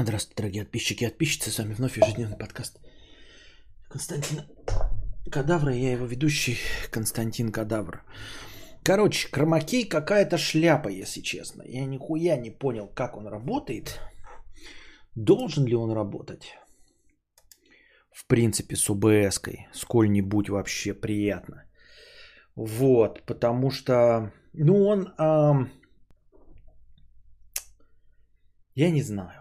Здравствуйте, дорогие подписчики и подписчицы. С вами вновь ежедневный подкаст Константина Кадавра. Я его ведущий Константин Кадавр. Короче, Кромакей какая-то шляпа, если честно. Я нихуя не понял, как он работает. Должен ли он работать? В принципе, с ОБС-кой. Сколь-нибудь вообще приятно. Вот, потому что, ну, он, эм, я не знаю.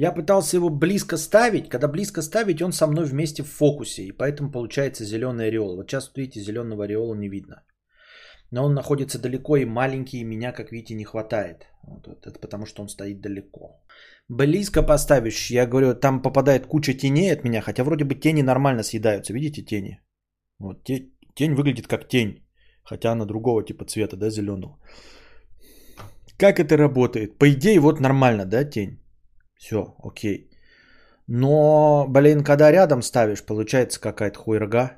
Я пытался его близко ставить. Когда близко ставить, он со мной вместе в фокусе. И поэтому получается зеленый ореол. Вот сейчас, видите, зеленого ореола не видно. Но он находится далеко и маленький, и меня, как видите, не хватает. Вот, вот, это потому, что он стоит далеко. Близко поставишь, я говорю, там попадает куча теней от меня, хотя вроде бы тени нормально съедаются. Видите тени? Вот, тень выглядит как тень, хотя она другого типа цвета, да, зеленого. Как это работает? По идее, вот нормально, да, тень? Все, окей. Но, блин, когда рядом ставишь, получается какая-то хуйрга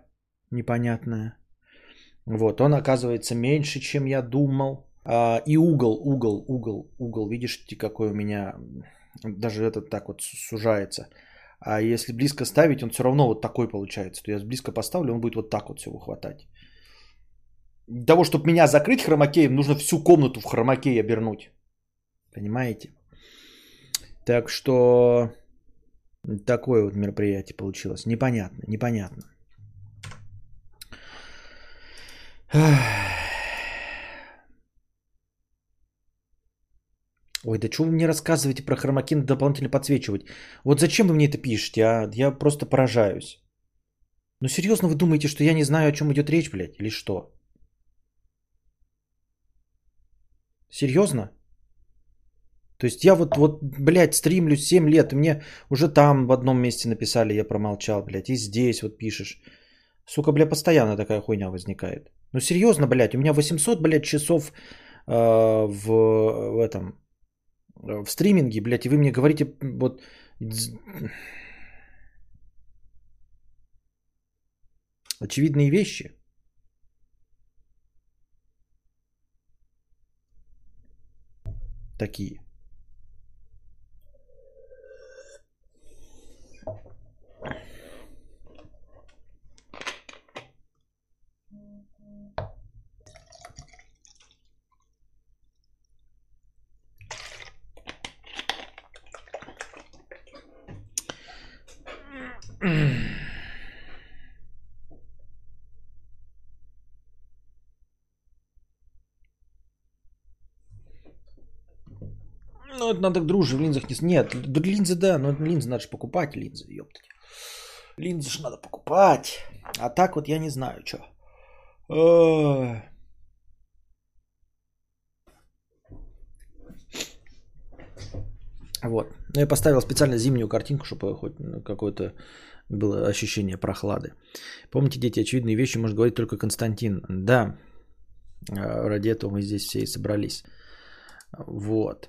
непонятная. Вот, он оказывается меньше, чем я думал. А, и угол, угол, угол, угол. Видишь, какой у меня даже этот так вот сужается. А если близко ставить, он все равно вот такой получается. То я близко поставлю, он будет вот так вот всего хватать. Для того, чтобы меня закрыть хромакеем, нужно всю комнату в хромакей обернуть. Понимаете? Так что такое вот мероприятие получилось. Непонятно, непонятно. Ой, да что вы мне рассказываете про хромакин дополнительно подсвечивать? Вот зачем вы мне это пишете, а? Я просто поражаюсь. Ну серьезно вы думаете, что я не знаю, о чем идет речь, блядь, или что? Серьезно? То есть я вот, вот, блядь, стримлю 7 лет, и мне уже там в одном месте написали, я промолчал, блядь, и здесь вот пишешь. Сука, бля, постоянно такая хуйня возникает. Ну серьезно, блядь, у меня 800, блядь, часов э, в, в этом, в стриминге, блядь, и вы мне говорите, вот, очевидные вещи. Такие. Ну, это надо дружи в линзах не... Нет, линзы да, но линзы надо же покупать, линзы, ёптать. Линзы же надо покупать. А так вот я не знаю, что. Вот. Ну, я поставил специально зимнюю картинку, чтобы хоть какое-то было ощущение прохлады. Помните, дети, очевидные вещи может говорить только Константин. Да, а, ради этого мы здесь все и собрались. Вот.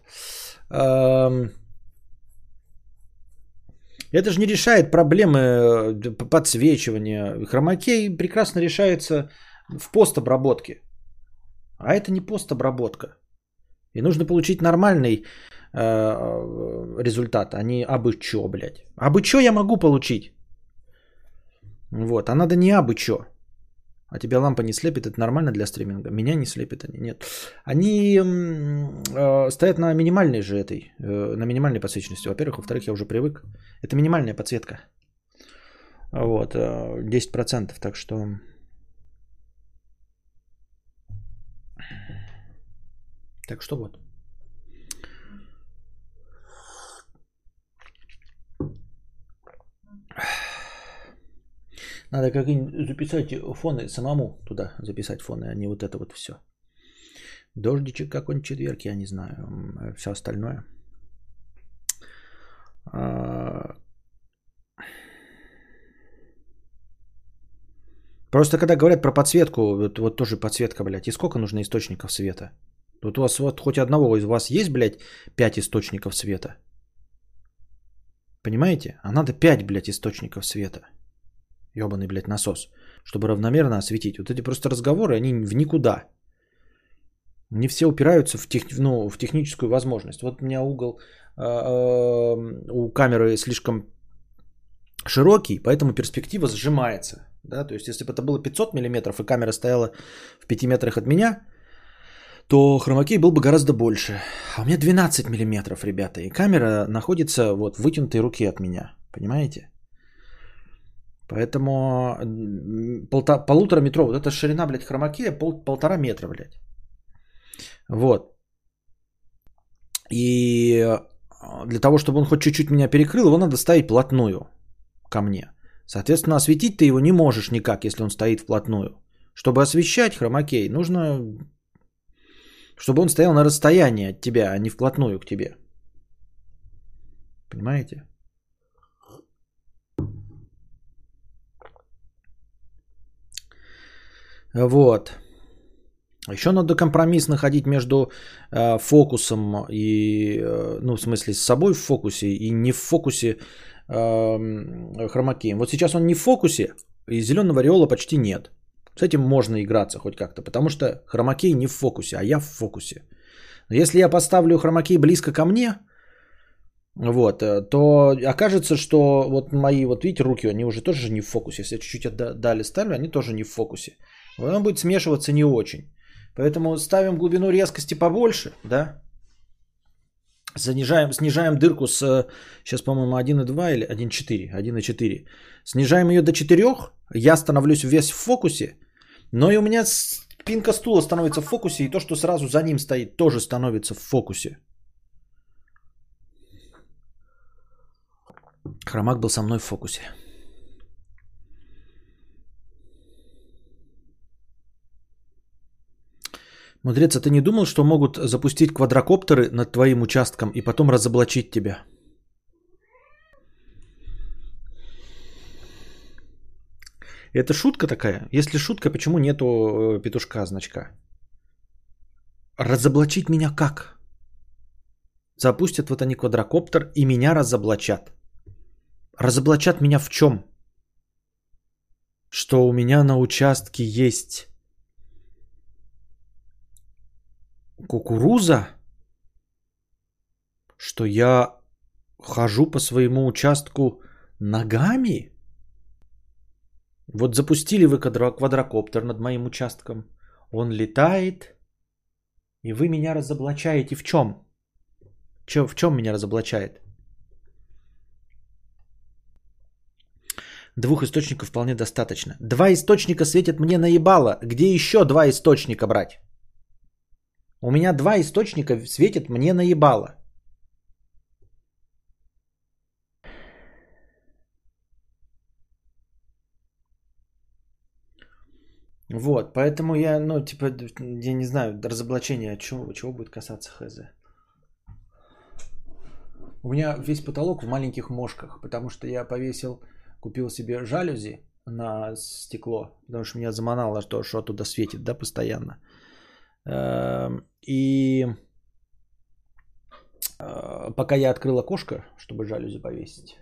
Это же не решает проблемы э, подсвечивания. Хромакей прекрасно решается в постобработке. А это не постобработка. И нужно получить нормальный э, результат, а не абы чё, блядь. Абы чё я могу получить? Вот, а надо не абы чё. А тебя лампа не слепит, это нормально для стриминга. Меня не слепит они, нет. Они э, стоят на минимальной же этой, э, на минимальной подсвеченности. Во-первых, во-вторых, я уже привык. Это минимальная подсветка. Вот, э, 10%, так что... Так что вот. Надо как-нибудь записать фоны самому туда записать фоны, а не вот это вот все. Дождичек какой-нибудь четверг, я не знаю. Все остальное. А, просто когда говорят про подсветку, вот, вот тоже подсветка, блядь, и сколько нужно источников света? Вот у вас вот хоть одного из вас есть, блядь, 5 источников света? Понимаете? А надо 5, блядь, источников света. Ебаный, блядь, насос. Чтобы равномерно осветить. Вот эти просто разговоры, они в никуда. Не все упираются в, тех, ну, в техническую возможность. Вот у меня угол э, э, у камеры слишком широкий, поэтому перспектива сжимается. Да? То есть, если бы это было 500 мм и камера стояла в 5 метрах от меня, то хромакей был бы гораздо больше. А у меня 12 мм, ребята, и камера находится вот в вытянутой руке от меня. Понимаете? Поэтому полта, полутора метров, вот эта ширина, блядь, хромакея пол, полтора метра, блядь. Вот. И а, для того, чтобы он хоть чуть-чуть меня перекрыл, его надо ставить плотную ко мне. Соответственно, осветить ты его не можешь никак, если он стоит вплотную. Чтобы освещать хромакей, нужно, чтобы он стоял на расстоянии от тебя, а не вплотную к тебе. Понимаете? Вот. Еще надо компромисс находить между э, фокусом и, э, ну, в смысле, с собой в фокусе и не в фокусе э, хромакеем. Вот сейчас он не в фокусе, и зеленого ореола почти нет. С этим можно играться хоть как-то, потому что хромакей не в фокусе, а я в фокусе. Но если я поставлю хромакей близко ко мне, вот, э, то окажется, что вот мои, вот видите, руки, они уже тоже не в фокусе. Если я чуть-чуть отдали ставлю, они тоже не в фокусе. Он будет смешиваться не очень. Поэтому ставим глубину резкости побольше, да, Занижаем, снижаем дырку с, сейчас, по-моему, 1,2 или 1,4, 1,4. Снижаем ее до 4, я становлюсь весь в фокусе, но и у меня спинка стула становится в фокусе, и то, что сразу за ним стоит, тоже становится в фокусе. Хромак был со мной в фокусе. Мудрец, а ты не думал, что могут запустить квадрокоптеры над твоим участком и потом разоблачить тебя? Это шутка такая? Если шутка, почему нету э, петушка значка? Разоблачить меня как? Запустят вот они квадрокоптер и меня разоблачат. Разоблачат меня в чем? Что у меня на участке есть кукуруза, что я хожу по своему участку ногами? Вот запустили вы квадрокоптер над моим участком. Он летает, и вы меня разоблачаете в чем? Че, в чем меня разоблачает? Двух источников вполне достаточно. Два источника светят мне наебало. Где еще два источника брать? У меня два источника светят мне наебало. Вот, поэтому я, ну, типа, я не знаю, разоблачение чего, чего будет касаться ХЗ. У меня весь потолок в маленьких мошках, потому что я повесил, купил себе жалюзи на стекло, потому что меня заманало, что, что оттуда светит, да, постоянно. Эм, и э, пока я открыл окошко, чтобы жалюзи повесить,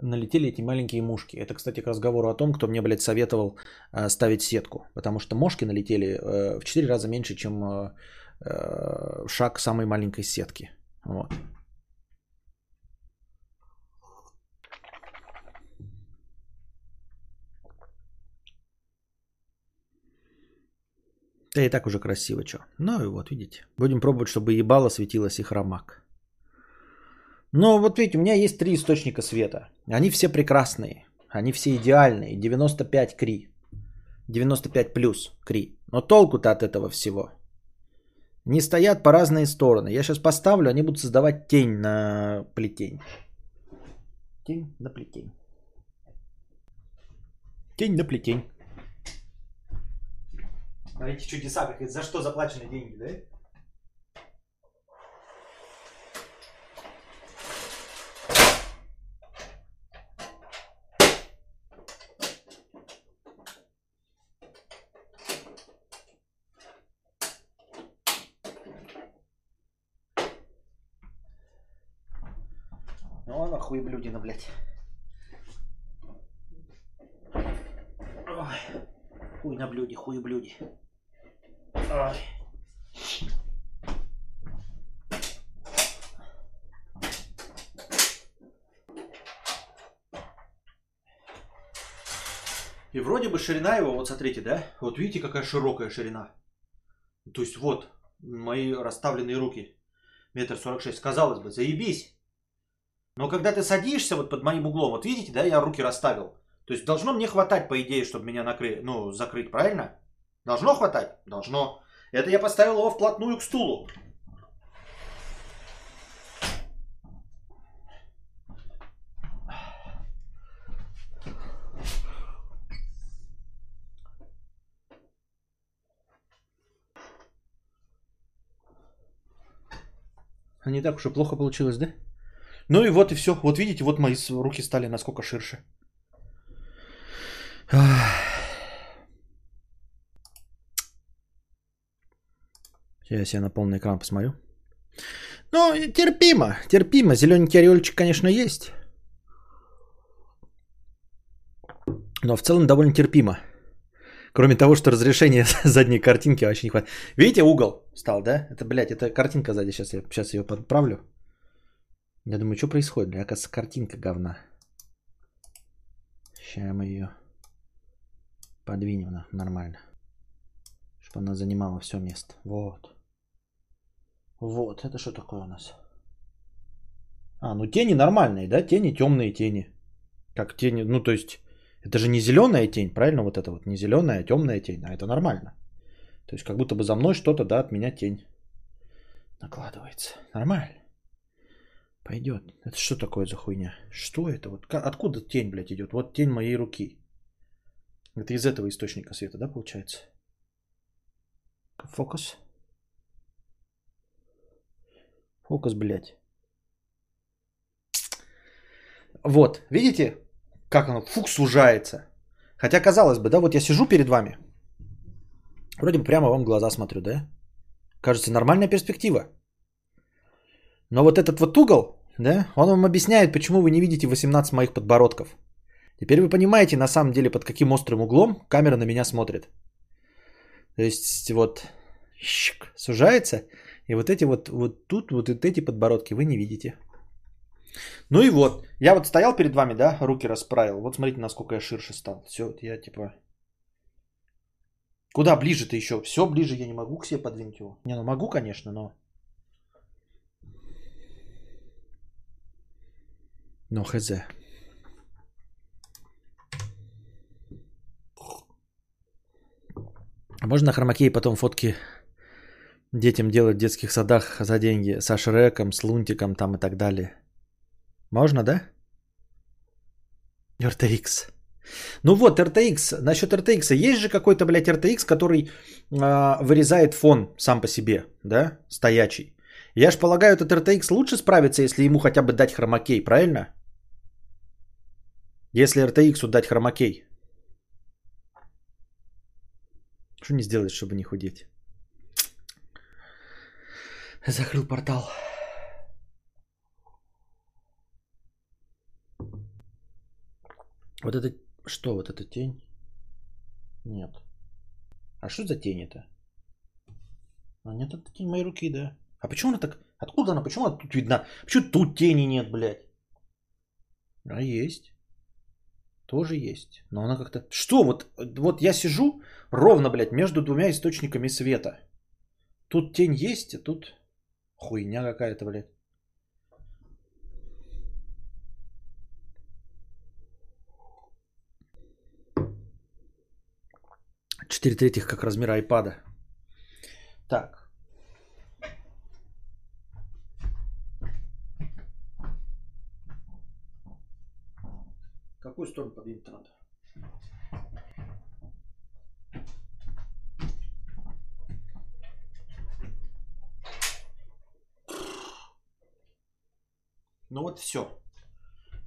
налетели эти маленькие мушки. Это, кстати, к разговору о том, кто мне, блядь, советовал э, ставить сетку. Потому что мошки налетели э, в 4 раза меньше, чем шаг самой маленькой сетки. Вот. Да и так уже красиво, что. Ну и вот, видите. Будем пробовать, чтобы ебало светилось и хромак. Но вот видите, у меня есть три источника света. Они все прекрасные. Они все идеальные. 95 кри. 95 плюс кри. Но толку-то от этого всего. Не стоят по разные стороны. Я сейчас поставлю, они будут создавать тень на плетень. Тень на плетень. Тень на плетень. Смотрите, чудеса, как за что заплачены деньги, да? Ну, она хуеблюдина, блядь. Ой, хуй на блюде, хуй блюде. Ой. И вроде бы ширина его, вот смотрите, да? Вот видите, какая широкая ширина. То есть вот мои расставленные руки. Метр сорок шесть. Казалось бы, заебись. Но когда ты садишься вот под моим углом, вот видите, да, я руки расставил. То есть должно мне хватать, по идее, чтобы меня накрыть, ну, закрыть, правильно? Должно хватать? Должно. Это я поставил его вплотную к стулу. Не так уж и плохо получилось, да? Ну и вот и все. Вот видите, вот мои руки стали насколько ширше. Сейчас я на полный экран посмотрю. Ну, терпимо, терпимо. Зелененький ореольчик, конечно, есть. Но в целом довольно терпимо. Кроме того, что разрешение задней картинки вообще не хватает. Видите, угол стал, да? Это, блядь, это картинка сзади. Сейчас я сейчас ее подправлю. Я думаю, что происходит? Бля, оказывается, картинка говна. Сейчас мы ее подвинем нормально. Чтобы она занимала все место. Вот. Вот, это что такое у нас? А, ну тени нормальные, да? Тени, темные тени. Как тени, ну то есть, это же не зеленая тень, правильно? Вот это вот не зеленая, а темная тень, а это нормально. То есть, как будто бы за мной что-то, да, от меня тень накладывается. Нормально. Пойдет. Это что такое за хуйня? Что это? Вот откуда тень, блядь, идет? Вот тень моей руки. Это из этого источника света, да, получается? Фокус. Фокус, блядь. Вот, видите, как оно, фук, сужается. Хотя, казалось бы, да, вот я сижу перед вами. Вроде бы прямо вам в глаза смотрю, да? Кажется, нормальная перспектива. Но вот этот вот угол, да, он вам объясняет, почему вы не видите 18 моих подбородков. Теперь вы понимаете, на самом деле, под каким острым углом камера на меня смотрит. То есть вот щик, сужается, и вот эти вот, вот тут, вот эти подбородки вы не видите. Ну и вот, я вот стоял перед вами, да, руки расправил. Вот смотрите, насколько я ширше стал. Все, я типа... Куда ближе-то еще? Все ближе я не могу к себе подвинуть его. Не, ну могу, конечно, но... Но хз. Можно на хромакее потом фотки детям делать в детских садах за деньги со Шреком, с Лунтиком там и так далее. Можно, да? RTX. Ну вот, RTX. Насчет RTX. Есть же какой-то, блядь, RTX, который э, вырезает фон сам по себе, да? Стоячий. Я ж полагаю, этот RTX лучше справится, если ему хотя бы дать хромакей, правильно? Если RTX дать хромакей. Что не сделать, чтобы не худеть? Закрыл портал. Вот это что, вот эта тень? Нет. А что за тень это? А нет, это тень моей руки, да. А почему она так... Откуда она? Почему она тут видна? Почему тут тени нет, блядь? А есть. Тоже есть. Но она как-то... Что? Вот, вот я сижу ровно, блядь, между двумя источниками света. Тут тень есть, а тут хуйня какая-то, блядь. Четыре третьих как размер айпада. Так. Какую сторону подвинуть надо? Ну вот все.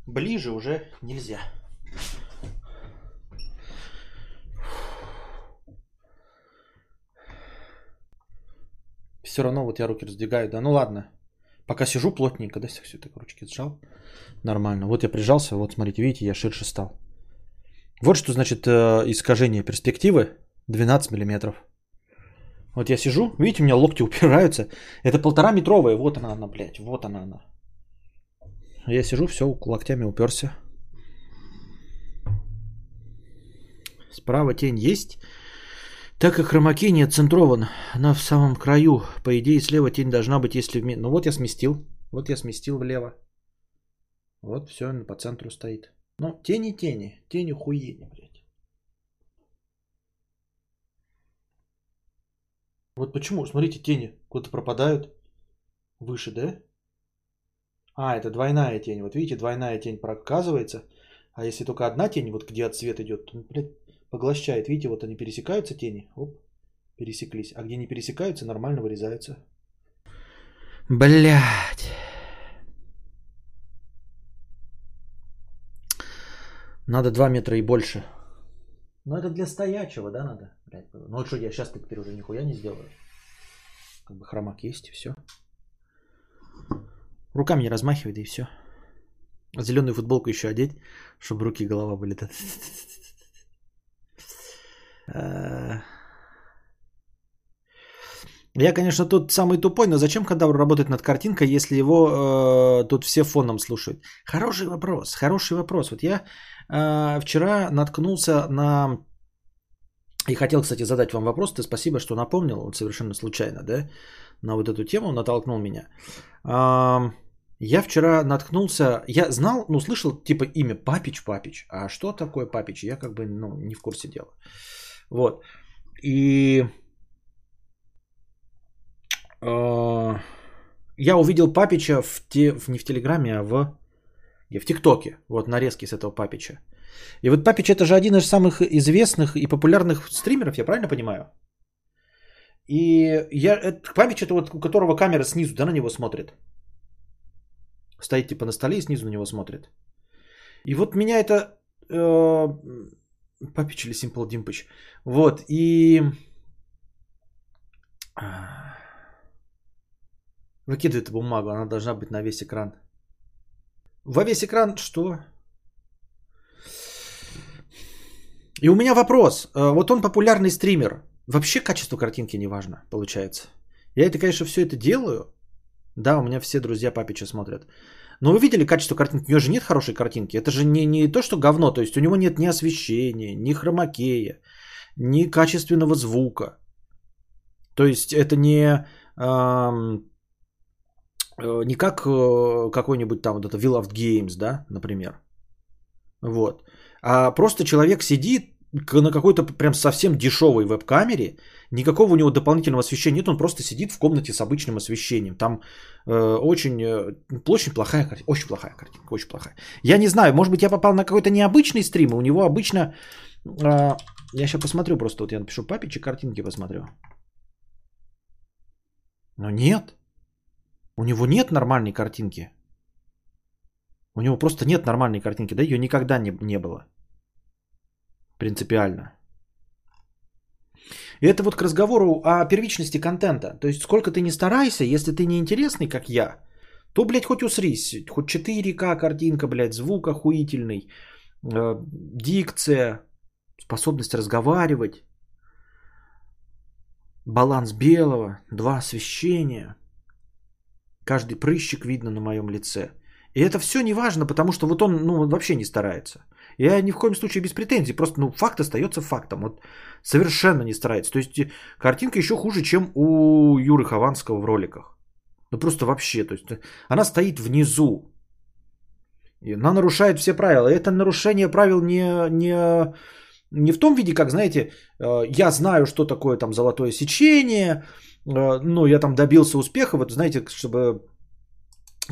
Ближе уже нельзя. Все равно вот я руки раздвигаю. Да ну ладно. Пока сижу плотненько, да, все так ручки сжал. Нормально. Вот я прижался, вот смотрите, видите, я ширше стал. Вот что значит э, искажение перспективы 12 миллиметров. Вот я сижу, видите, у меня локти упираются. Это полтора метровая, вот она, она, блядь, вот она, она. Я сижу, все, локтями уперся. Справа тень есть. Так как хромакей не отцентрован, она в самом краю. По идее, слева тень должна быть, если... Ну вот я сместил. Вот я сместил влево. Вот все, по центру стоит. Ну, тени, тени. Тени хуени, блядь. Вот почему, смотрите, тени куда-то пропадают. Выше, да? А, это двойная тень. Вот видите, двойная тень проказывается. А если только одна тень, вот где от света идет, то, блядь, поглощает. Видите, вот они пересекаются тени. Оп, пересеклись. А где не пересекаются, нормально вырезаются. Блять. Надо 2 метра и больше. Ну это для стоячего, да, надо? Блядь, ну вот что я сейчас теперь уже нихуя не сделаю. Как бы хромак есть и все. Руками не размахивай, да и все. Зеленую футболку еще одеть, чтобы руки и голова были. Э, я, конечно, тут самый тупой, но зачем кадавр работать над картинкой, если его э, тут все фоном слушают? Хороший вопрос, хороший вопрос. Вот я э, вчера наткнулся на... И хотел, кстати, задать вам вопрос. Ты спасибо, что напомнил, совершенно случайно, да, на вот эту тему, натолкнул меня. Э, я вчера наткнулся, я знал, ну, слышал типа имя Папич Папич. А что такое Папич? Я как бы, ну, не в курсе дела. Вот. И э, я увидел Папича в те, в, не в Телеграме, а в, в ТикТоке. Вот нарезки с этого Папича. И вот Папич это же один из самых известных и популярных стримеров, я правильно понимаю? И я, это, Папич это вот у которого камера снизу, да, на него смотрит. Стоит типа на столе и снизу на него смотрит. И вот меня это э, Папич или Simple Димпыч. Вот, и... Выкидывает бумагу, она должна быть на весь экран. Во весь экран что? И у меня вопрос. Э, вот он популярный стример. Вообще качество картинки не важно, получается. Я это, конечно, все это делаю. Да, у меня все друзья Папича смотрят. Но вы видели качество картинки? У него же нет хорошей картинки. Это же не, не то, что говно. То есть у него нет ни освещения, ни хромакея, ни качественного звука. То есть это не, э, не как э, какой-нибудь там вот это Beloved Games, да, например. Вот. А просто человек сидит на какой-то прям совсем дешевой веб-камере, никакого у него дополнительного освещения нет, он просто сидит в комнате с обычным освещением. Там э, очень, э, очень плохая картинка, очень плохая картинка, очень плохая. Я не знаю, может быть я попал на какой-то необычный стрим, у него обычно, э, я сейчас посмотрю просто, вот я напишу папичи картинки посмотрю. Но нет, у него нет нормальной картинки. У него просто нет нормальной картинки, да, ее никогда не, не было принципиально. И это вот к разговору о первичности контента. То есть сколько ты не старайся, если ты не интересный, как я, то, блядь, хоть усрись. Хоть 4К картинка, блядь, звук охуительный, э, дикция, способность разговаривать, баланс белого, два освещения. Каждый прыщик видно на моем лице. И это все не важно, потому что вот он ну, вообще не старается. Я ни в коем случае без претензий, просто ну, факт остается фактом. Вот совершенно не старается. То есть э, картинка еще хуже, чем у Юры Хованского в роликах. Ну просто вообще. То есть э, она стоит внизу. И она нарушает все правила. Это нарушение правил не, не, не в том виде, как, знаете, э, я знаю, что такое там золотое сечение, ну, я там добился успеха, вот знаете, чтобы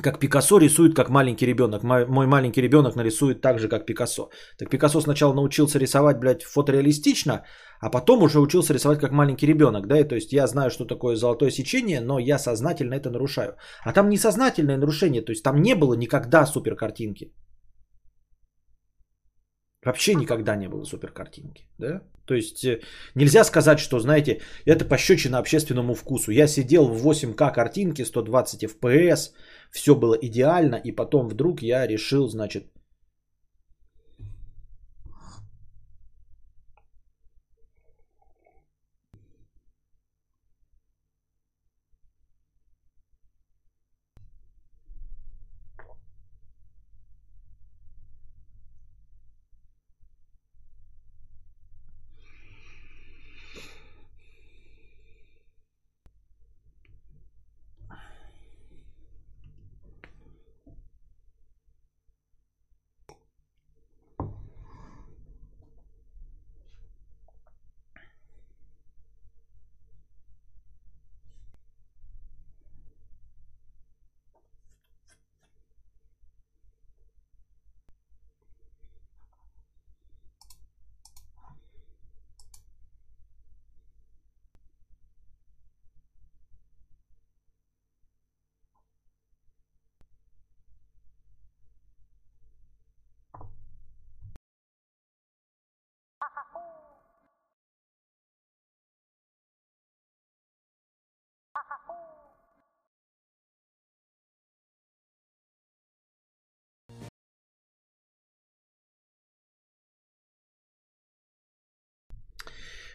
как Пикассо рисует как маленький ребенок. Мой маленький ребенок нарисует так же, как Пикассо. Так Пикассо сначала научился рисовать, блядь, фотореалистично, а потом уже учился рисовать как маленький ребенок, да, и то есть я знаю, что такое золотое сечение, но я сознательно это нарушаю. А там несознательное нарушение, то есть там не было никогда супер картинки. Вообще никогда не было супер картинки, да? То есть э, нельзя сказать, что, знаете, это пощечина общественному вкусу. Я сидел в 8К картинке, 120 FPS, все было идеально, и потом вдруг я решил, значит,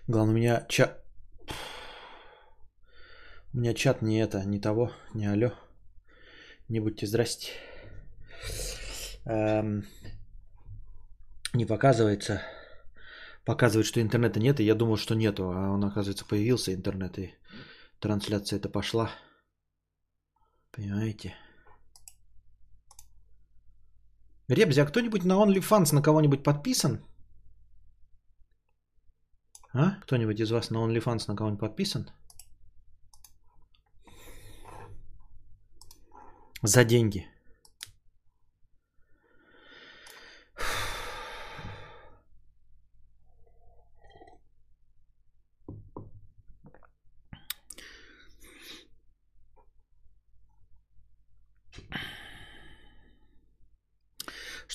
Главное, у меня чат... У меня чат не это, не того, не алло. Не будьте здрасте. Эм, не показывается. Показывает, что интернета нет, и я думал, что нету, а он, оказывается, появился интернет, и трансляция это пошла. Понимаете? Ребзи, а кто-нибудь на OnlyFans на кого-нибудь подписан? А? Кто-нибудь из вас на OnlyFans на кого-нибудь подписан? За деньги.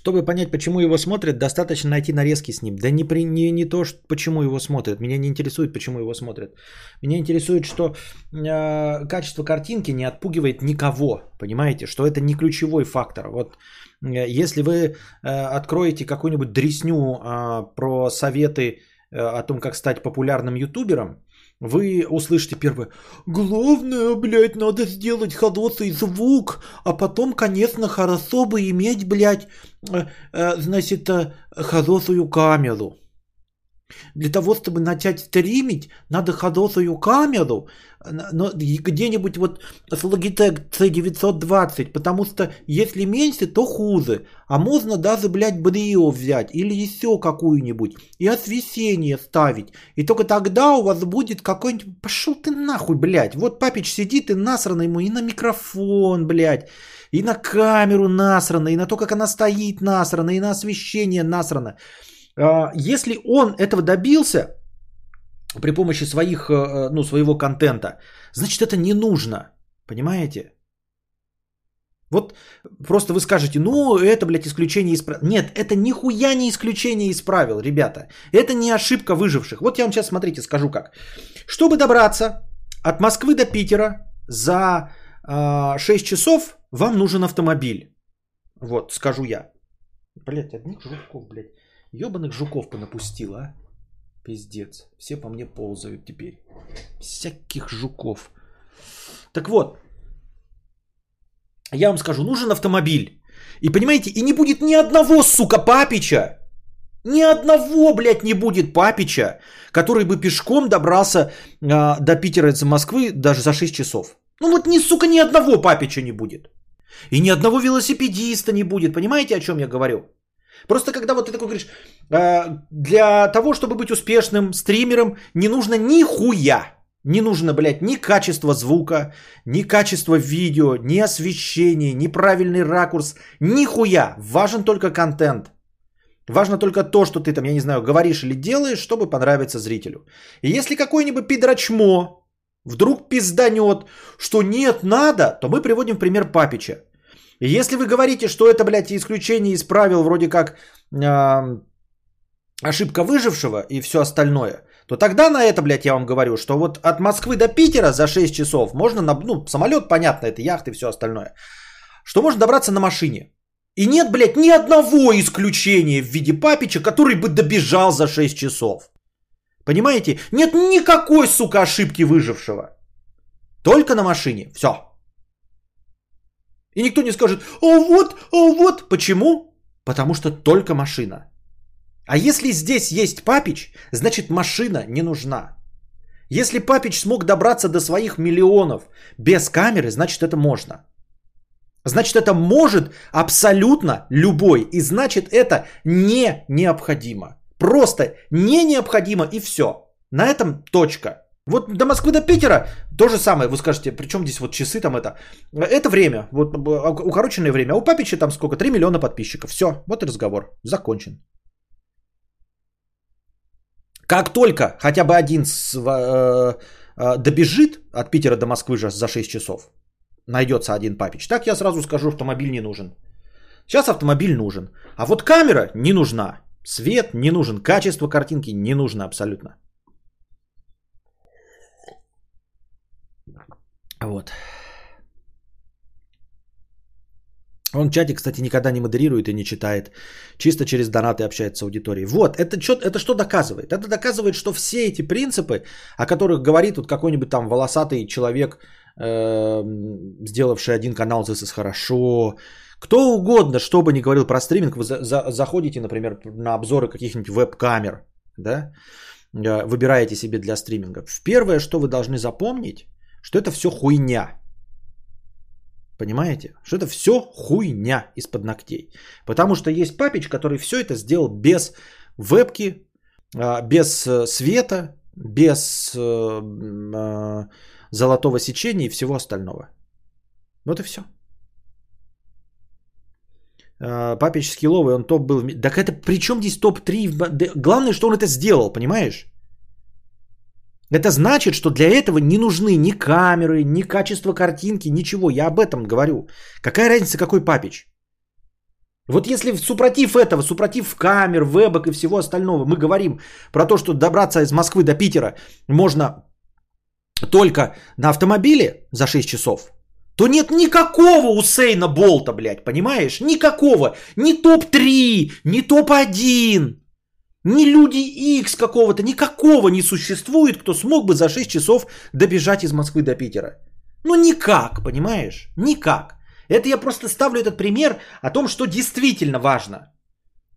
Чтобы понять, почему его смотрят, достаточно найти нарезки с ним. Да не, при, не, не то, что, почему его смотрят. Меня не интересует, почему его смотрят. Меня интересует, что э, качество картинки не отпугивает никого. Понимаете, что это не ключевой фактор. Вот э, если вы э, откроете какую-нибудь дресню э, про советы э, о том, как стать популярным ютубером, вы услышите первое. Главное, блядь, надо сделать хороший звук, а потом, конечно, хорошо бы иметь, блядь, э, э, значит, э, хорошую камеру. Для того, чтобы начать стримить, надо хорошую камеру, но где-нибудь вот с Logitech C920, потому что если меньше, то хуже. А можно даже, блядь, Брио взять или еще какую-нибудь и освещение ставить. И только тогда у вас будет какой-нибудь... Пошел ты нахуй, блядь. Вот папич сидит и насрано ему и на микрофон, блядь. И на камеру насрано, и на то, как она стоит насрано, и на освещение насрано. А, если он этого добился при помощи своих, э, ну, своего контента, значит это не нужно. Понимаете? Вот просто вы скажете, ну это, блядь, исключение из правил. Нет, это нихуя не исключение из правил, ребята. Это не ошибка выживших. Вот я вам сейчас, смотрите, скажу как. Чтобы добраться от Москвы до Питера за э, а, 6 часов, вам нужен автомобиль. Вот, скажу я. Блядь, одних жуков, блядь. Ебаных жуков понапустила, а? Пиздец. Все по мне ползают теперь. Всяких жуков. Так вот. Я вам скажу, нужен автомобиль. И понимаете, и не будет ни одного, сука, папича. Ни одного, блядь, не будет папича, который бы пешком добрался э, до Питера из Москвы даже за 6 часов. Ну вот ни, сука, ни одного папича не будет. И ни одного велосипедиста не будет. Понимаете, о чем я говорю? Просто когда вот ты такой говоришь, «А, для того, чтобы быть успешным стримером, не нужно ни хуя. Не нужно, блядь, ни качество звука, ни качество видео, ни освещение, ни правильный ракурс, ни хуя. Важен только контент. Важно только то, что ты там, я не знаю, говоришь или делаешь, чтобы понравиться зрителю. И если какой-нибудь пидрачмо вдруг пизданет, что нет, надо, то мы приводим пример Папича. Если вы говорите, что это, блядь, исключение из правил, вроде как э, ошибка выжившего и все остальное, то тогда на это, блядь, я вам говорю, что вот от Москвы до Питера за 6 часов можно, на, ну, самолет, понятно, это яхты и все остальное, что можно добраться на машине. И нет, блядь, ни одного исключения в виде папича, который бы добежал за 6 часов. Понимаете? Нет никакой, сука, ошибки выжившего. Только на машине. Все. И никто не скажет, а вот, а вот. Почему? Потому что только машина. А если здесь есть Папич, значит машина не нужна. Если Папич смог добраться до своих миллионов без камеры, значит это можно. Значит это может абсолютно любой. И значит это не необходимо. Просто не необходимо и все. На этом точка. Вот до Москвы, до Питера то же самое. Вы скажете, причем здесь вот часы там это. Это время, вот укороченное время. А у Папича там сколько? 3 миллиона подписчиков. Все, вот и разговор. Закончен. Как только хотя бы один с, э, э, добежит от Питера до Москвы же за 6 часов, найдется один папич, так я сразу скажу, автомобиль не нужен. Сейчас автомобиль нужен. А вот камера не нужна. Свет не нужен. Качество картинки не нужно абсолютно. Вот. Он чатик, кстати, никогда не модерирует и не читает. Чисто через донаты общается с аудиторией. Вот, это что, это что доказывает? Это доказывает, что все эти принципы, о которых говорит вот какой-нибудь там волосатый человек, э, сделавший один канал «This is хорошо», кто угодно, что бы ни говорил про стриминг, вы за, за, заходите, например, на обзоры каких-нибудь веб-камер, да, э, выбираете себе для стриминга. Первое, что вы должны запомнить, что это все хуйня. Понимаете? Что это все хуйня из-под ногтей. Потому что есть папич, который все это сделал без вебки, а, без э, света, без э, а, золотого сечения и всего остального. Вот и все. А, папич скилловый, он топ был. Так это при чем здесь топ-3? Главное, что он это сделал, понимаешь? Это значит, что для этого не нужны ни камеры, ни качество картинки, ничего. Я об этом говорю. Какая разница, какой папич? Вот если супротив этого, супротив камер, вебок и всего остального, мы говорим про то, что добраться из Москвы до Питера можно только на автомобиле за 6 часов, то нет никакого Усейна Болта, блядь, понимаешь? Никакого. Ни топ-3, ни топ-1. Ни люди X какого-то, никакого не существует, кто смог бы за 6 часов добежать из Москвы до Питера. Ну никак, понимаешь? Никак. Это я просто ставлю этот пример о том, что действительно важно.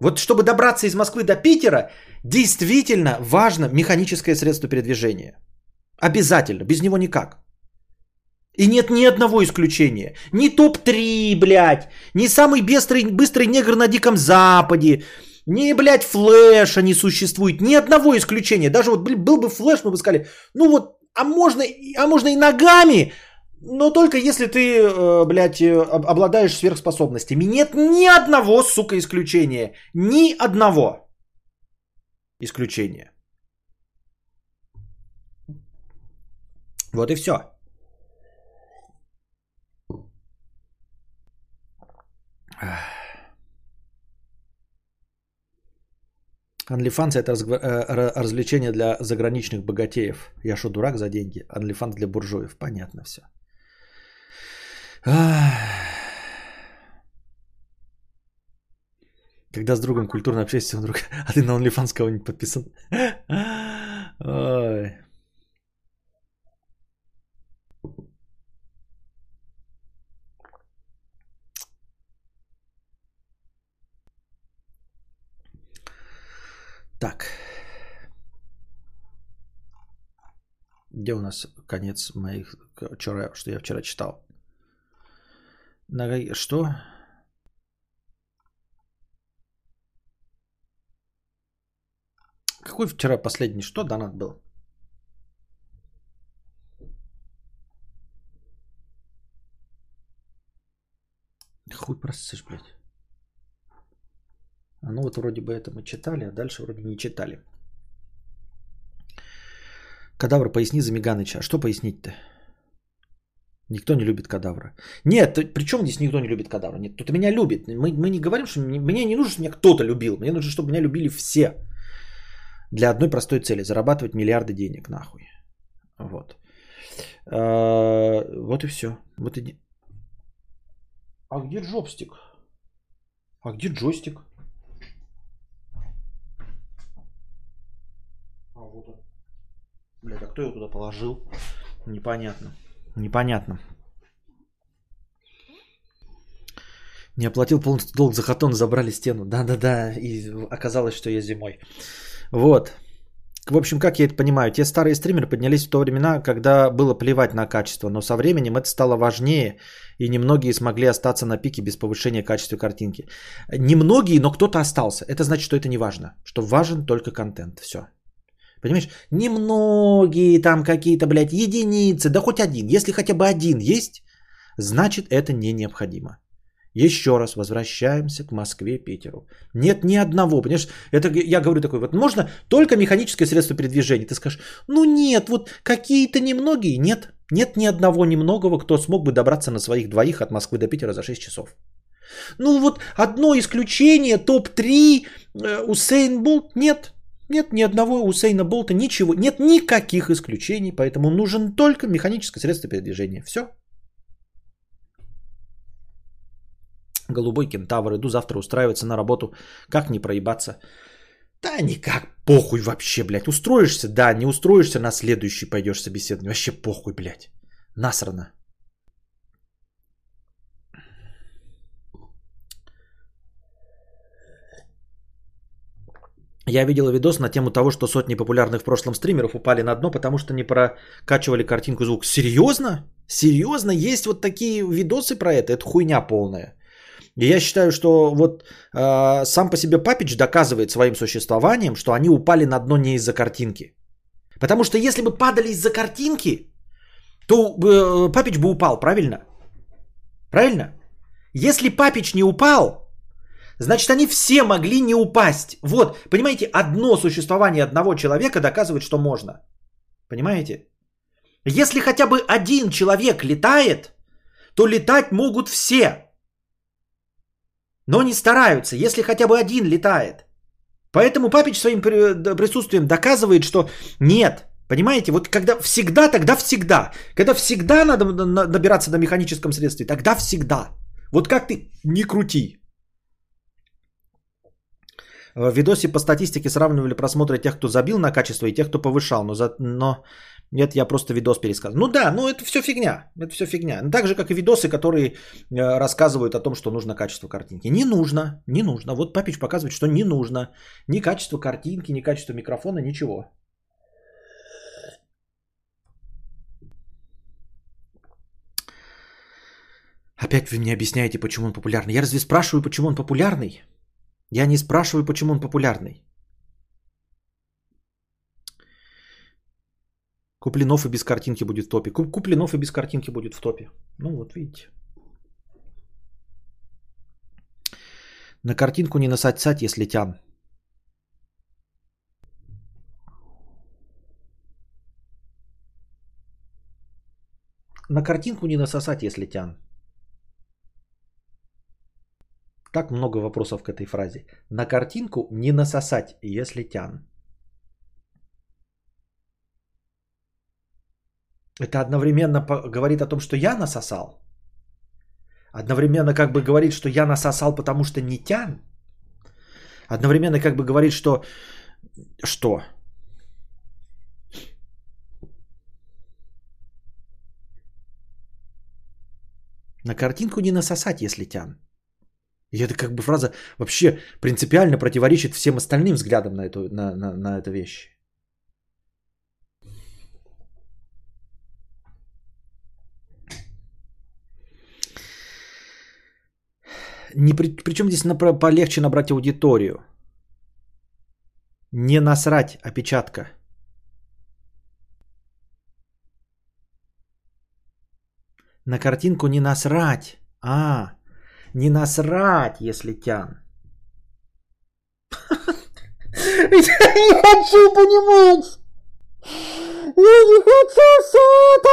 Вот чтобы добраться из Москвы до Питера, действительно важно механическое средство передвижения. Обязательно, без него никак. И нет ни одного исключения. Ни топ-3, блядь, ни самый быстрый, быстрый негр на Диком Западе, ни, блядь, флеша не существует. Ни одного исключения. Даже вот был бы флеш, мы бы сказали, ну вот, а можно, а можно и ногами, но только если ты, э, блядь, э, обладаешь сверхспособностями. Нет ни одного, сука, исключения. Ни одного исключения. Вот и все. Ах. OnlyFans это э, развлечение для заграничных богатеев. Я что, дурак за деньги? OnlyFans для буржуев. Понятно все. Когда с другом культурно общаешься, он друг, а ты на OnlyFans кого-нибудь подписан? Ой. Так. Где у нас конец моих, вчера, что я вчера читал? На, что? Какой вчера последний? Что донат был? Хуй просышь, блядь. Ну вот вроде бы это мы читали, а дальше вроде не читали. Кадавр, поясни за Миганыча. А что пояснить-то? Никто не любит кадавра. Нет, при чем здесь никто не любит кадавра? Нет, тут меня любит. Мы, мы не говорим, что мне не нужно, чтобы меня кто-то любил. Мне нужно, чтобы меня любили все. Для одной простой цели. Зарабатывать миллиарды денег, нахуй. Вот. А, вот и все. Вот и... А где джобстик? А где джойстик? Блядь, а кто его туда положил? Непонятно. Непонятно. Не оплатил полностью долг за хатон, забрали стену. Да-да-да, и оказалось, что я зимой. Вот. В общем, как я это понимаю, те старые стримеры поднялись в то времена, когда было плевать на качество, но со временем это стало важнее, и немногие смогли остаться на пике без повышения качества картинки. Немногие, но кто-то остался. Это значит, что это не важно, что важен только контент. Все. Понимаешь? Немногие там какие-то, блядь, единицы, да хоть один. Если хотя бы один есть, значит это не необходимо. Еще раз возвращаемся к Москве, Питеру. Нет ни одного, понимаешь? Это я говорю такой, вот можно только механическое средство передвижения. Ты скажешь, ну нет, вот какие-то немногие. Нет, нет ни одного немногого, кто смог бы добраться на своих двоих от Москвы до Питера за 6 часов. Ну вот одно исключение, топ-3, э, Усейн Болт, нет, нет ни одного Усейна Болта, ничего. Нет никаких исключений, поэтому нужен только механическое средство передвижения. Все. Голубой кентавр, иду завтра устраиваться на работу. Как не проебаться? Да никак, похуй вообще, блядь. Устроишься? Да, не устроишься, на следующий пойдешь собеседование. Вообще похуй, блядь. Насрано. Я видел видос на тему того, что сотни популярных в прошлом стримеров упали на дно, потому что не прокачивали картинку звук. Серьезно? Серьезно? Есть вот такие видосы про это? Это хуйня полная. И я считаю, что вот э, сам по себе Папич доказывает своим существованием, что они упали на дно не из-за картинки. Потому что если бы падали из-за картинки, то э, Папич бы упал, правильно? Правильно? Если Папич не упал, значит они все могли не упасть. Вот, понимаете, одно существование одного человека доказывает, что можно. Понимаете? Если хотя бы один человек летает, то летать могут все. Но не стараются, если хотя бы один летает. Поэтому Папич своим присутствием доказывает, что нет. Понимаете, вот когда всегда, тогда всегда. Когда всегда надо набираться на механическом средстве, тогда всегда. Вот как ты не крути. В видосе по статистике сравнивали просмотры тех, кто забил на качество и тех, кто повышал. Но, за, но нет, я просто видос пересказываю. Ну да, ну это все фигня. Это все фигня. Ну, так же, как и видосы, которые э, рассказывают о том, что нужно качество картинки. Не нужно, не нужно. Вот Папич показывает, что не нужно. Ни качество картинки, ни качество микрофона, ничего. Опять вы мне объясняете, почему он популярный. Я разве спрашиваю, почему он популярный? Я не спрашиваю, почему он популярный. Куплинов и без картинки будет в топе. Куплинов и без картинки будет в топе. Ну вот видите. На картинку не насать-сать, если тян. На картинку не насосать, если тян. Так много вопросов к этой фразе. На картинку не насосать, если тян. Это одновременно говорит о том, что я насосал. Одновременно как бы говорит, что я насосал, потому что не тян. Одновременно как бы говорит, что... Что? На картинку не насосать, если тян. И это как бы фраза вообще принципиально противоречит всем остальным взглядам на эту, на, на, на эту вещь. Не при, причем здесь на, полегче набрать аудиторию. Не насрать опечатка. На картинку не насрать. А, не насрать, если тян. Я не хочу понимать. Я не хочу все это.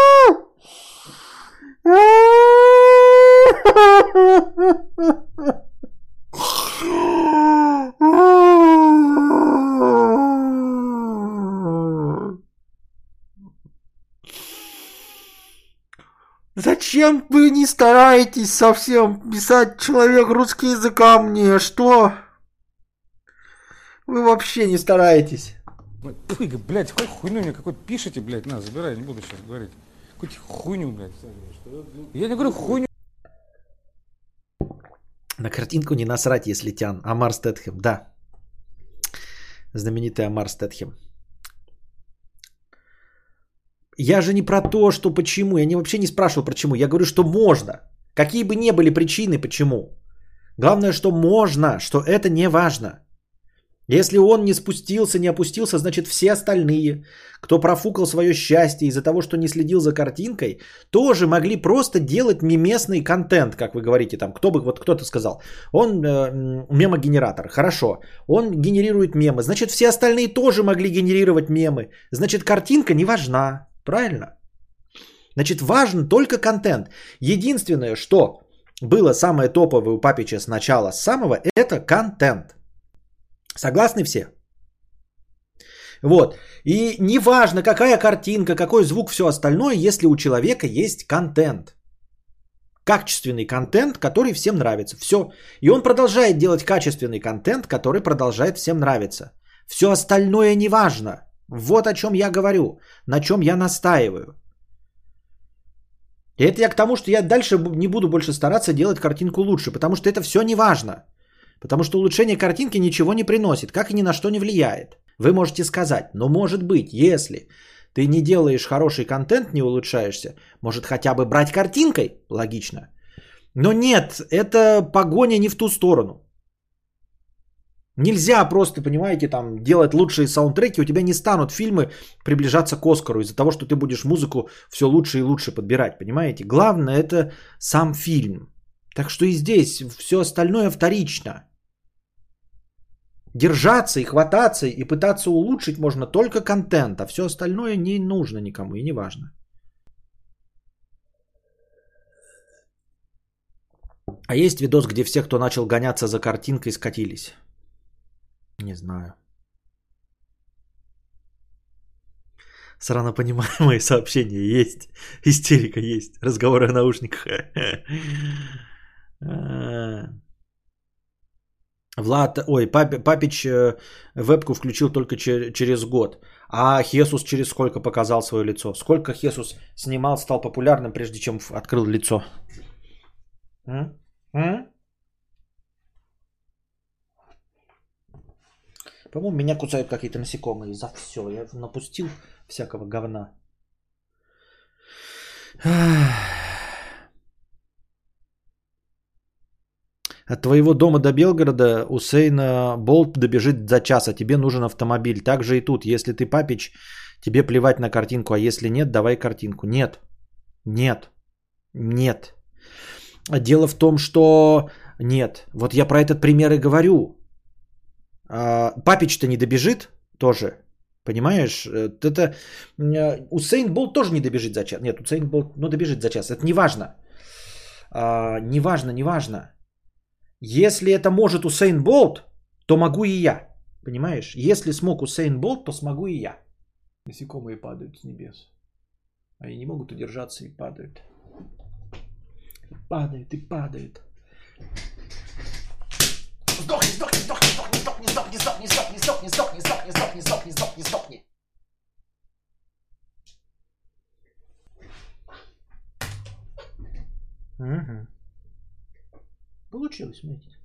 Зачем вы не стараетесь совсем писать человек русский языка мне? Что? Вы вообще не стараетесь. Ой, блядь, хоть хуйню мне какой-то пишите, блядь, на, забирай, не буду сейчас говорить. Какую-то хуйню, блядь. Я не говорю хуйню. На картинку не насрать, если тян. Амар Стэтхэм, да. Знаменитый Амар Стэтхэм. Я же не про то, что почему. Я не, вообще не спрашивал почему. Я говорю, что можно. Какие бы ни были причины, почему. Главное, что можно, что это не важно. Если он не спустился, не опустился, значит все остальные, кто профукал свое счастье из-за того, что не следил за картинкой, тоже могли просто делать мемесный контент, как вы говорите там. Кто бы, вот кто-то сказал, он э, мемогенератор, хорошо, он генерирует мемы, значит все остальные тоже могли генерировать мемы, значит картинка не важна, правильно? Значит важен только контент. Единственное, что было самое топовое у Папича с начала, с самого, это контент. Согласны все? Вот. И неважно, какая картинка, какой звук, все остальное, если у человека есть контент. Качественный контент, который всем нравится. Все. И он продолжает делать качественный контент, который продолжает всем нравиться. Все остальное не важно. Вот о чем я говорю, на чем я настаиваю. И это я к тому, что я дальше не буду больше стараться делать картинку лучше, потому что это все не важно. Потому что улучшение картинки ничего не приносит, как и ни на что не влияет. Вы можете сказать, но может быть, если ты не делаешь хороший контент, не улучшаешься, может хотя бы брать картинкой? Логично. Но нет, это погоня не в ту сторону. Нельзя просто, понимаете, там делать лучшие саундтреки, у тебя не станут фильмы приближаться к Оскару из-за того, что ты будешь музыку все лучше и лучше подбирать, понимаете? Главное это сам фильм. Так что и здесь все остальное вторично. Держаться и хвататься и пытаться улучшить можно только контент, а все остальное не нужно никому и не важно. А есть видос, где все, кто начал гоняться за картинкой, скатились? Не знаю. Срано понимаемые сообщения есть. Истерика есть. Разговоры о наушниках. Влад, ой, пап, Папич э, вебку включил только через год. А Хесус через сколько показал свое лицо? Сколько Хесус снимал, стал популярным, прежде чем открыл лицо? М? М? По-моему, меня кусают какие-то насекомые за все. Я напустил всякого говна. От твоего дома до Белгорода Усейна Болт добежит за час, а тебе нужен автомобиль. Так же и тут. Если ты папич, тебе плевать на картинку, а если нет, давай картинку. Нет. Нет. Нет. Дело в том, что нет. Вот я про этот пример и говорю. А, папич-то не добежит тоже. Понимаешь? Э, это э, Усейн Болт тоже не добежит за час. Нет, Усейн Болт, ну добежит за час. Это не важно. А, не важно, не важно. Если это может Усейн Болт, то могу и я. Понимаешь? Если смог Усейн Болт, то смогу и я. Насекомые падают с небес. Они не могут удержаться и падают. Падают и падают. Сдохни, сдохни, сдохни, сдохни, сдохни, сдохни, сдохни, сдохни, сдохни, сдохни, сдохни, сдохни, сдохни, сдохни. Угу. Получилось, смотрите.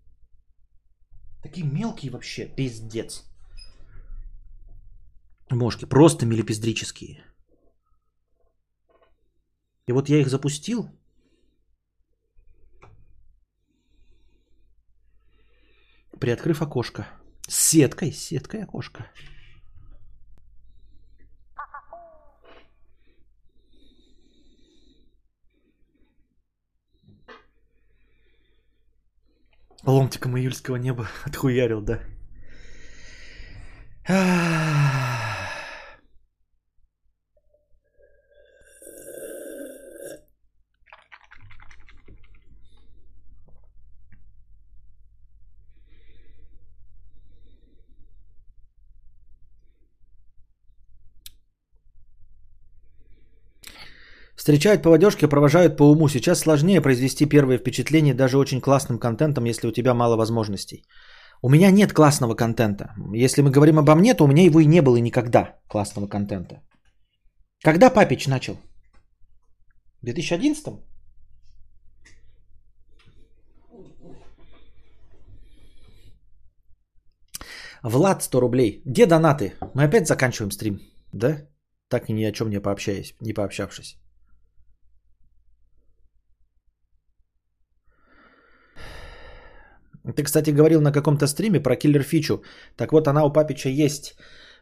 Такие мелкие вообще, пиздец. Мошки, просто мелепиздрические. И вот я их запустил, приоткрыв окошко. С сеткой, с сеткой окошко. Ломтиком июльского неба отхуярил, да. Встречают по одежке, провожают по уму. Сейчас сложнее произвести первое впечатление даже очень классным контентом, если у тебя мало возможностей. У меня нет классного контента. Если мы говорим обо мне, то у меня его и не было никогда классного контента. Когда Папич начал? В 2011? Влад 100 рублей. Где донаты? Мы опять заканчиваем стрим, да? Так и ни о чем не пообщаясь, не пообщавшись. Ты, кстати, говорил на каком-то стриме про киллер фичу. Так вот, она у Папича есть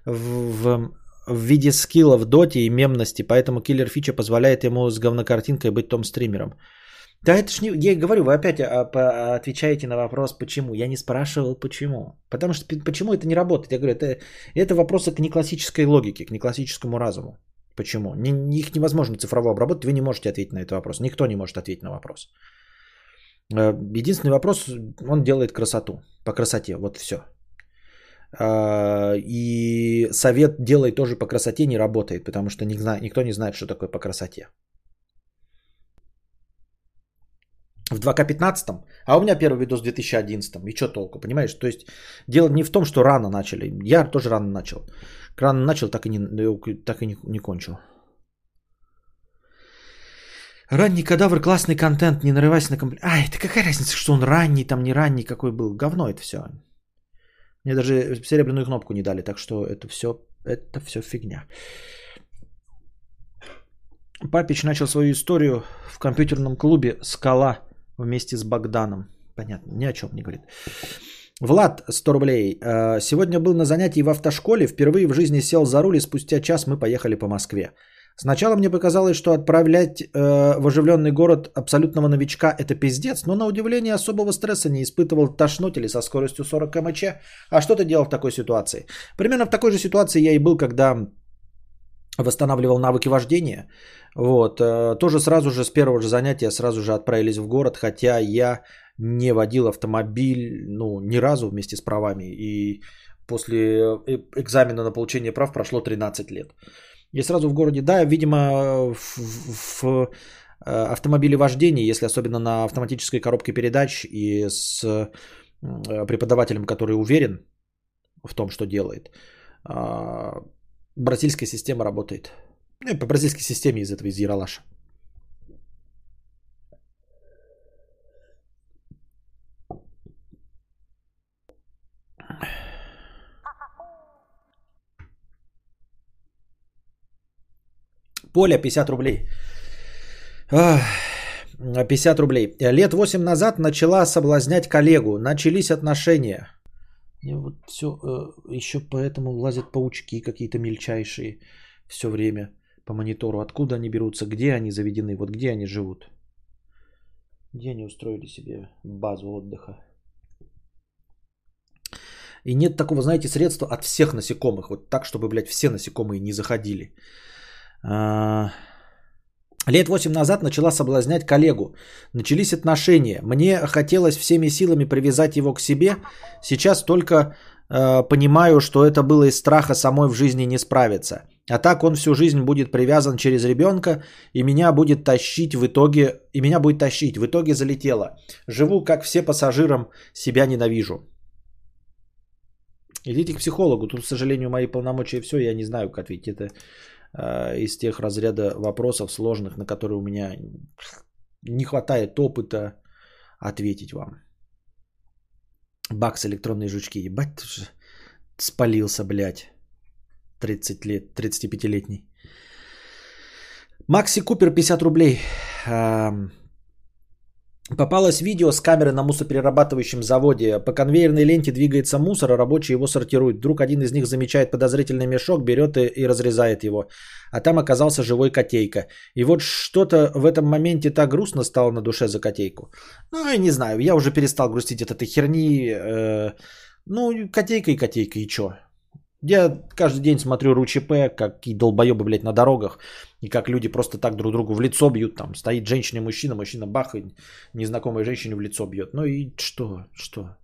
в, в, в виде скилла в доте и мемности, поэтому киллер фича позволяет ему с говнокартинкой быть том стримером. Да это ж не... Я говорю, вы опять а, отвечаете на вопрос, почему. Я не спрашивал, почему. Потому что почему это не работает. Я говорю, это, это вопросы к неклассической логике, к неклассическому разуму. Почему? Не, их невозможно цифрово обработать, вы не можете ответить на этот вопрос. Никто не может ответить на вопрос. Э, единственный вопрос, он делает красоту, по красоте, вот все. А, и совет делай тоже по красоте не работает, потому что никто не знает, что такое по красоте. в 2К15, а у меня первый видос в 2011. И что толку, понимаешь? То есть дело не в том, что рано начали. Я тоже рано начал. Рано начал, так и не, так и не, не кончил. Ранний кадавр, классный контент, не нарывайся на комплимент. Ай, это какая разница, что он ранний, там не ранний, какой был. Говно это все. Мне даже серебряную кнопку не дали, так что это все, это все фигня. Папич начал свою историю в компьютерном клубе «Скала» вместе с Богданом. Понятно, ни о чем не говорит. Влад, 100 рублей. Э, сегодня был на занятии в автошколе, впервые в жизни сел за руль и спустя час мы поехали по Москве. Сначала мне показалось, что отправлять э, в оживленный город абсолютного новичка это пиздец, но на удивление особого стресса не испытывал тошноть или со скоростью 40 км/ч. А что ты делал в такой ситуации? Примерно в такой же ситуации я и был, когда восстанавливал навыки вождения. Вот, э, тоже сразу же с первого же занятия сразу же отправились в город, хотя я не водил автомобиль, ну, ни разу вместе с правами. И после э, экзамена на получение прав прошло 13 лет. И сразу в городе, да, видимо, в, в э, автомобиле вождения, если особенно на автоматической коробке передач и с преподавателем, который уверен в том, что делает, а, бразильская система работает. Ну, по бразильской системе из этого, из Яралаша. Поля, 50 рублей. 50 рублей. Лет 8 назад начала соблазнять коллегу. Начались отношения. И вот все, э, еще поэтому лазят паучки какие-то мельчайшие все время по монитору. Откуда они берутся, где они заведены, вот где они живут. Где они устроили себе базу отдыха. И нет такого, знаете, средства от всех насекомых. Вот так, чтобы, блядь, все насекомые не заходили. А, лет 8 назад начала соблазнять коллегу. Начались отношения. Мне хотелось всеми силами привязать его к себе. Сейчас только э, понимаю, что это было из страха самой в жизни не справиться. А так он всю жизнь будет привязан через ребенка и меня будет тащить в итоге, и меня будет тащить. В итоге залетело. Живу как все пассажирам, себя ненавижу. Идите к психологу. Тут, к сожалению, мои полномочия все, я не знаю, как ответить. Это из тех разряда вопросов сложных, на которые у меня не хватает опыта ответить вам. Бакс электронные жучки. Ебать, ты же спалился, блядь. 30 лет, 35-летний. Макси Купер 50 рублей. Попалось видео с камеры на мусоперерабатывающем заводе. По конвейерной ленте двигается мусор, а рабочие его сортируют. Вдруг один из них замечает подозрительный мешок, берет и, и разрезает его. А там оказался живой котейка. И вот что-то в этом моменте так грустно стало на душе за котейку. Ну, я не знаю, я уже перестал грустить от этой херни. Э, ну, котейка и котейка, и чё? Я каждый день смотрю РУЧП, какие долбоебы, блядь, на дорогах, и как люди просто так друг другу в лицо бьют, там стоит женщина и мужчина, мужчина бах, и незнакомая женщина в лицо бьет. Ну и что, что?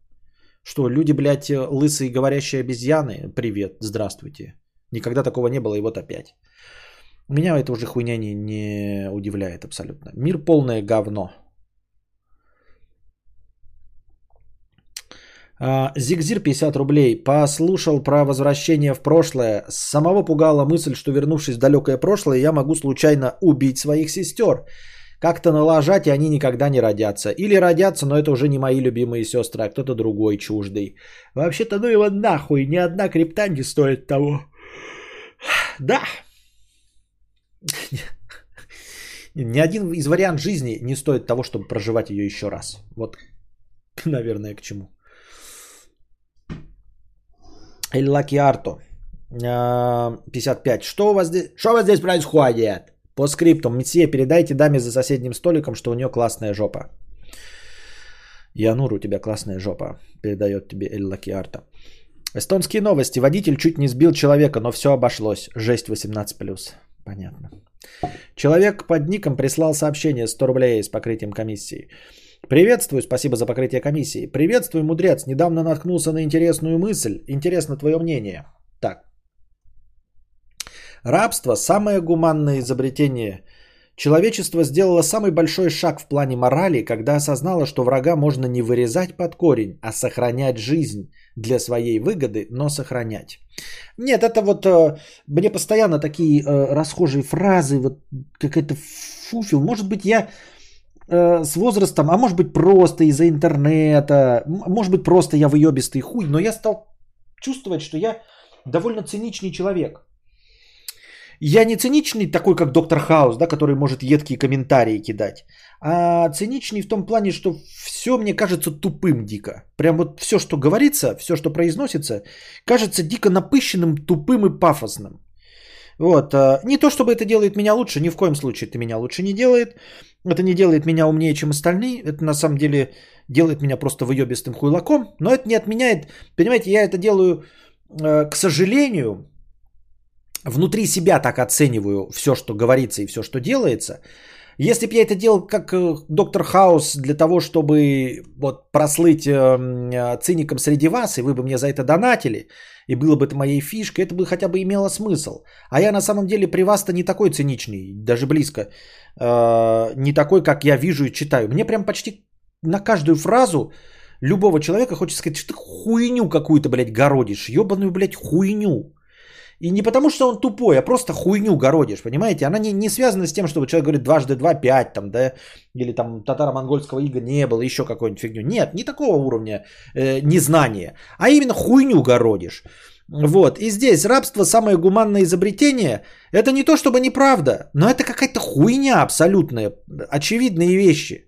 Что, люди, блядь, лысые говорящие обезьяны? Привет, здравствуйте. Никогда такого не было, и вот опять. Меня это уже хуйня не, не удивляет абсолютно. Мир полное говно. Зигзир 50 рублей. Послушал про возвращение в прошлое. Самого пугала мысль, что вернувшись в далекое прошлое, я могу случайно убить своих сестер. Как-то налажать, и они никогда не родятся. Или родятся, но это уже не мои любимые сестры, а кто-то другой чуждый. Вообще-то, ну его нахуй, ни одна крипта не стоит того. Да. Ни один из вариант жизни не стоит того, чтобы проживать ее еще раз. Вот, наверное, к чему. Или Лаки Арто. 55. Что у вас здесь, что у вас здесь происходит? По скрипту. Месье, передайте даме за соседним столиком, что у нее классная жопа. Янур, у тебя классная жопа. Передает тебе Эль Лакиарта. Эстонские новости. Водитель чуть не сбил человека, но все обошлось. Жесть 18+. Понятно. Человек под ником прислал сообщение 100 рублей с покрытием комиссии. Приветствую, спасибо за покрытие комиссии. Приветствую, мудрец. Недавно наткнулся на интересную мысль. Интересно твое мнение. Так. Рабство – самое гуманное изобретение Человечество сделало самый большой шаг в плане морали, когда осознало, что врага можно не вырезать под корень, а сохранять жизнь для своей выгоды, но сохранять. Нет, это вот э, мне постоянно такие э, расхожие фразы, вот какая-то фуфел. Может быть, я э, с возрастом, а может быть просто из-за интернета, может быть просто я выебистый хуй, но я стал чувствовать, что я довольно циничный человек. Я не циничный такой, как доктор Хаус, да, который может едкие комментарии кидать, а циничный в том плане, что все мне кажется тупым дико. Прям вот все, что говорится, все, что произносится, кажется дико напыщенным, тупым и пафосным. Вот. А, не то, чтобы это делает меня лучше, ни в коем случае это меня лучше не делает. Это не делает меня умнее, чем остальные. Это на самом деле делает меня просто выебистым хуйлаком. Но это не отменяет, понимаете, я это делаю, э, к сожалению, внутри себя так оцениваю все, что говорится и все, что делается. Если бы я это делал как э, доктор Хаус для того, чтобы вот прослыть э, э, циником среди вас, и вы бы мне за это донатили, и было бы это моей фишкой, это бы хотя бы имело смысл. А я на самом деле при вас-то не такой циничный, даже близко, не такой, как я вижу и читаю. Мне прям почти на каждую фразу любого человека хочется сказать, что ты хуйню какую-то, блядь, городишь, ебаную, блядь, хуйню. И не потому, что он тупой, а просто хуйню городишь, понимаете? Она не, не связана с тем, чтобы человек говорит дважды два, пять, там, да, или там татаро-монгольского ига не было, еще какую-нибудь фигню. Нет, не такого уровня э, незнания, а именно хуйню городишь. Вот, и здесь рабство самое гуманное изобретение, это не то чтобы неправда, но это какая-то хуйня абсолютная, очевидные вещи.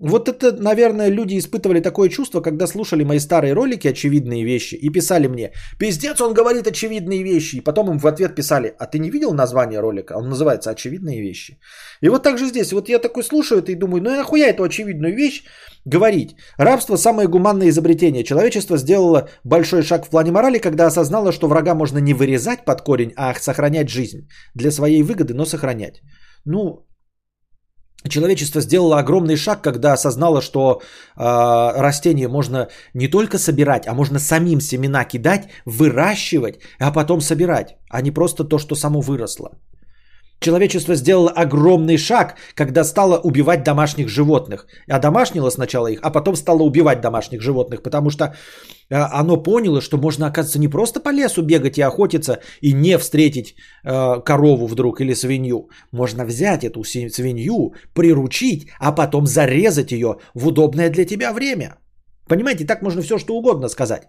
Вот это, наверное, люди испытывали такое чувство, когда слушали мои старые ролики «Очевидные вещи» и писали мне «Пиздец, он говорит очевидные вещи». И потом им в ответ писали «А ты не видел название ролика? Он называется «Очевидные вещи». И вот так же здесь. Вот я такой слушаю это и думаю, ну нахуя эту очевидную вещь говорить? Рабство – самое гуманное изобретение. Человечество сделало большой шаг в плане морали, когда осознало, что врага можно не вырезать под корень, а сохранять жизнь. Для своей выгоды, но сохранять. Ну, Человечество сделало огромный шаг, когда осознало, что э, растение можно не только собирать, а можно самим семена кидать, выращивать, а потом собирать, а не просто то, что само выросло. Человечество сделало огромный шаг, когда стало убивать домашних животных. А домашнило сначала их, а потом стало убивать домашних животных, потому что а, оно поняло, что можно, оказывается, не просто по лесу бегать и охотиться и не встретить э, корову вдруг или свинью. Можно взять эту свинью, приручить, а потом зарезать ее в удобное для тебя время. Понимаете, так можно все что угодно сказать.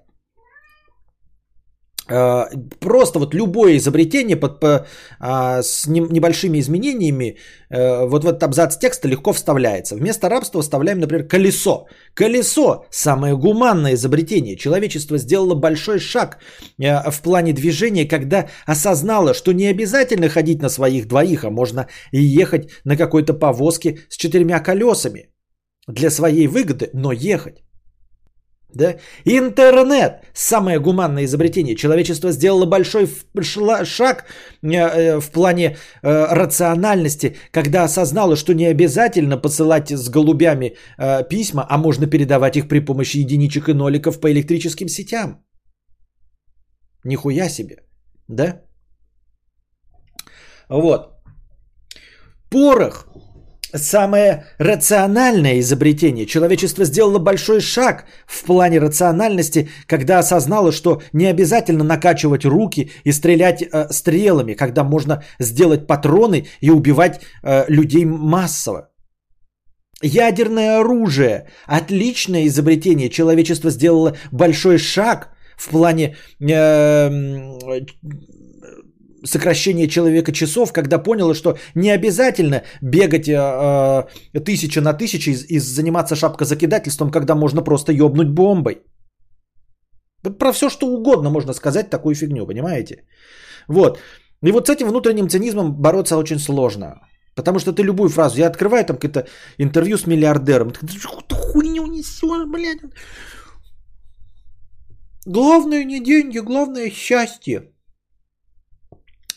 Э, просто вот любое изобретение под, по, а, с небольшими изменениями э, вот в этот абзац текста легко вставляется. Вместо рабства вставляем, например, колесо. Колесо – самое гуманное изобретение. Человечество сделало большой шаг э, в плане движения, когда осознало, что не обязательно ходить на своих двоих, а можно и ехать на какой-то повозке с четырьмя колесами для своей выгоды, но ехать. Да? Интернет – самое гуманное изобретение. Человечество сделало большой шаг э, э, в плане э, рациональности, когда осознало, что не обязательно посылать с голубями письма, а можно передавать их при помощи единичек и ноликов по электрическим сетям. Нихуя себе. Да? Вот. Порох самое рациональное изобретение. Человечество сделало большой шаг в плане рациональности, когда осознало, что не обязательно накачивать руки и стрелять э, стрелами, когда можно сделать патроны и убивать э, людей массово. Ядерное оружие. Отличное изобретение. Человечество сделало большой шаг в плане э, сокращение человека часов, когда поняла, что не обязательно бегать э, э, тысяча на тысячу и, и заниматься шапкозакидательством, когда можно просто ёбнуть бомбой. Вот про все, что угодно можно сказать такую фигню, понимаете? Вот. И вот с этим внутренним цинизмом бороться очень сложно. Потому что ты любую фразу, я открываю там какое-то интервью с миллиардером, ты хуйню несешь, блядь. Главное не деньги, главное счастье.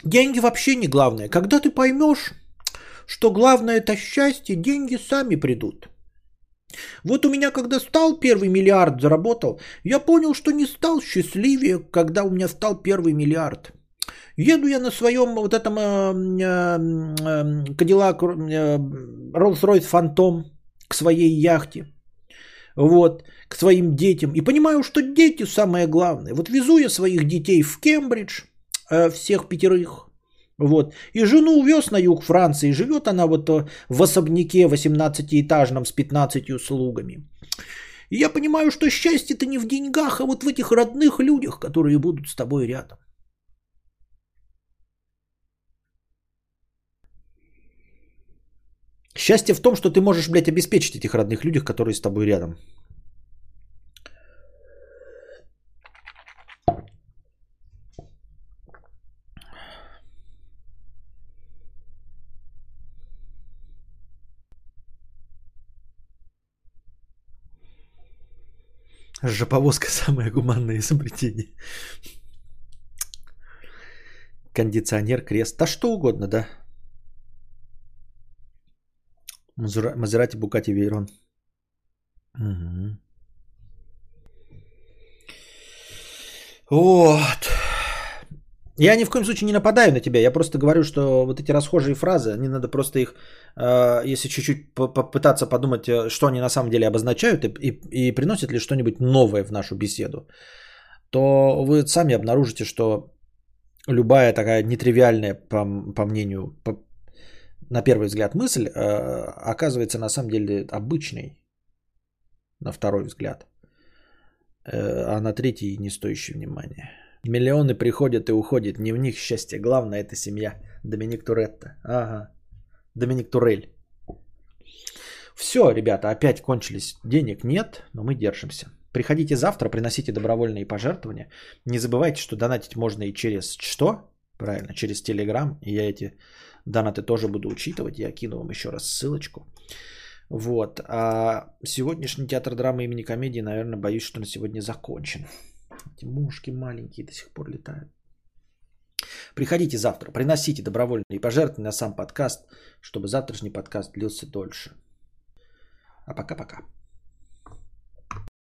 Деньги вообще не главное. Когда ты поймешь, что главное это счастье, деньги сами придут. Вот у меня, когда стал первый миллиард заработал, я понял, что не стал счастливее, когда у меня стал первый миллиард. Еду я на своем вот этом э, Rolls-Royce Phantom к своей яхте. Вот, к своим детям. И понимаю, что дети самое главное. Вот везу я своих детей в Кембридж, всех пятерых. Вот. И жену увез на юг Франции. Живет она вот э, в особняке 18-этажном с 15 слугами. И я понимаю, что счастье-то не в деньгах, а вот в этих родных людях, которые будут с тобой рядом. Счастье в том, что ты можешь, блядь, обеспечить этих родных людях, которые с тобой рядом. Жоповозка самое гуманное изобретение. Кондиционер, крест. Да что угодно, да. Мазерати, Букати, Вейрон. Угу. Вот. Я ни в коем случае не нападаю на тебя. Я просто говорю, что вот эти расхожие фразы, не надо просто их, э, если чуть-чуть попытаться подумать, э, что они на самом деле обозначают и, и, и приносят ли что-нибудь новое в нашу беседу, то вы сами обнаружите, что любая такая нетривиальная, по, по мнению, по, на первый взгляд мысль, э, оказывается на самом деле обычной, на второй взгляд, а на третий не стоящий внимания. Миллионы приходят и уходят, не в них счастье. Главное это семья. Доминик Туретто. Ага. Доминик Турель. Все, ребята, опять кончились. Денег нет, но мы держимся. Приходите завтра, приносите добровольные пожертвования. Не забывайте, что донатить можно и через что? Правильно, через Телеграм. И я эти донаты тоже буду учитывать. Я кину вам еще раз ссылочку. Вот. А сегодняшний театр драмы имени комедии, наверное, боюсь, что на сегодня закончен. Эти мушки маленькие до сих пор летают. Приходите завтра, приносите добровольные пожертвования на сам подкаст, чтобы завтрашний подкаст длился дольше. А пока-пока.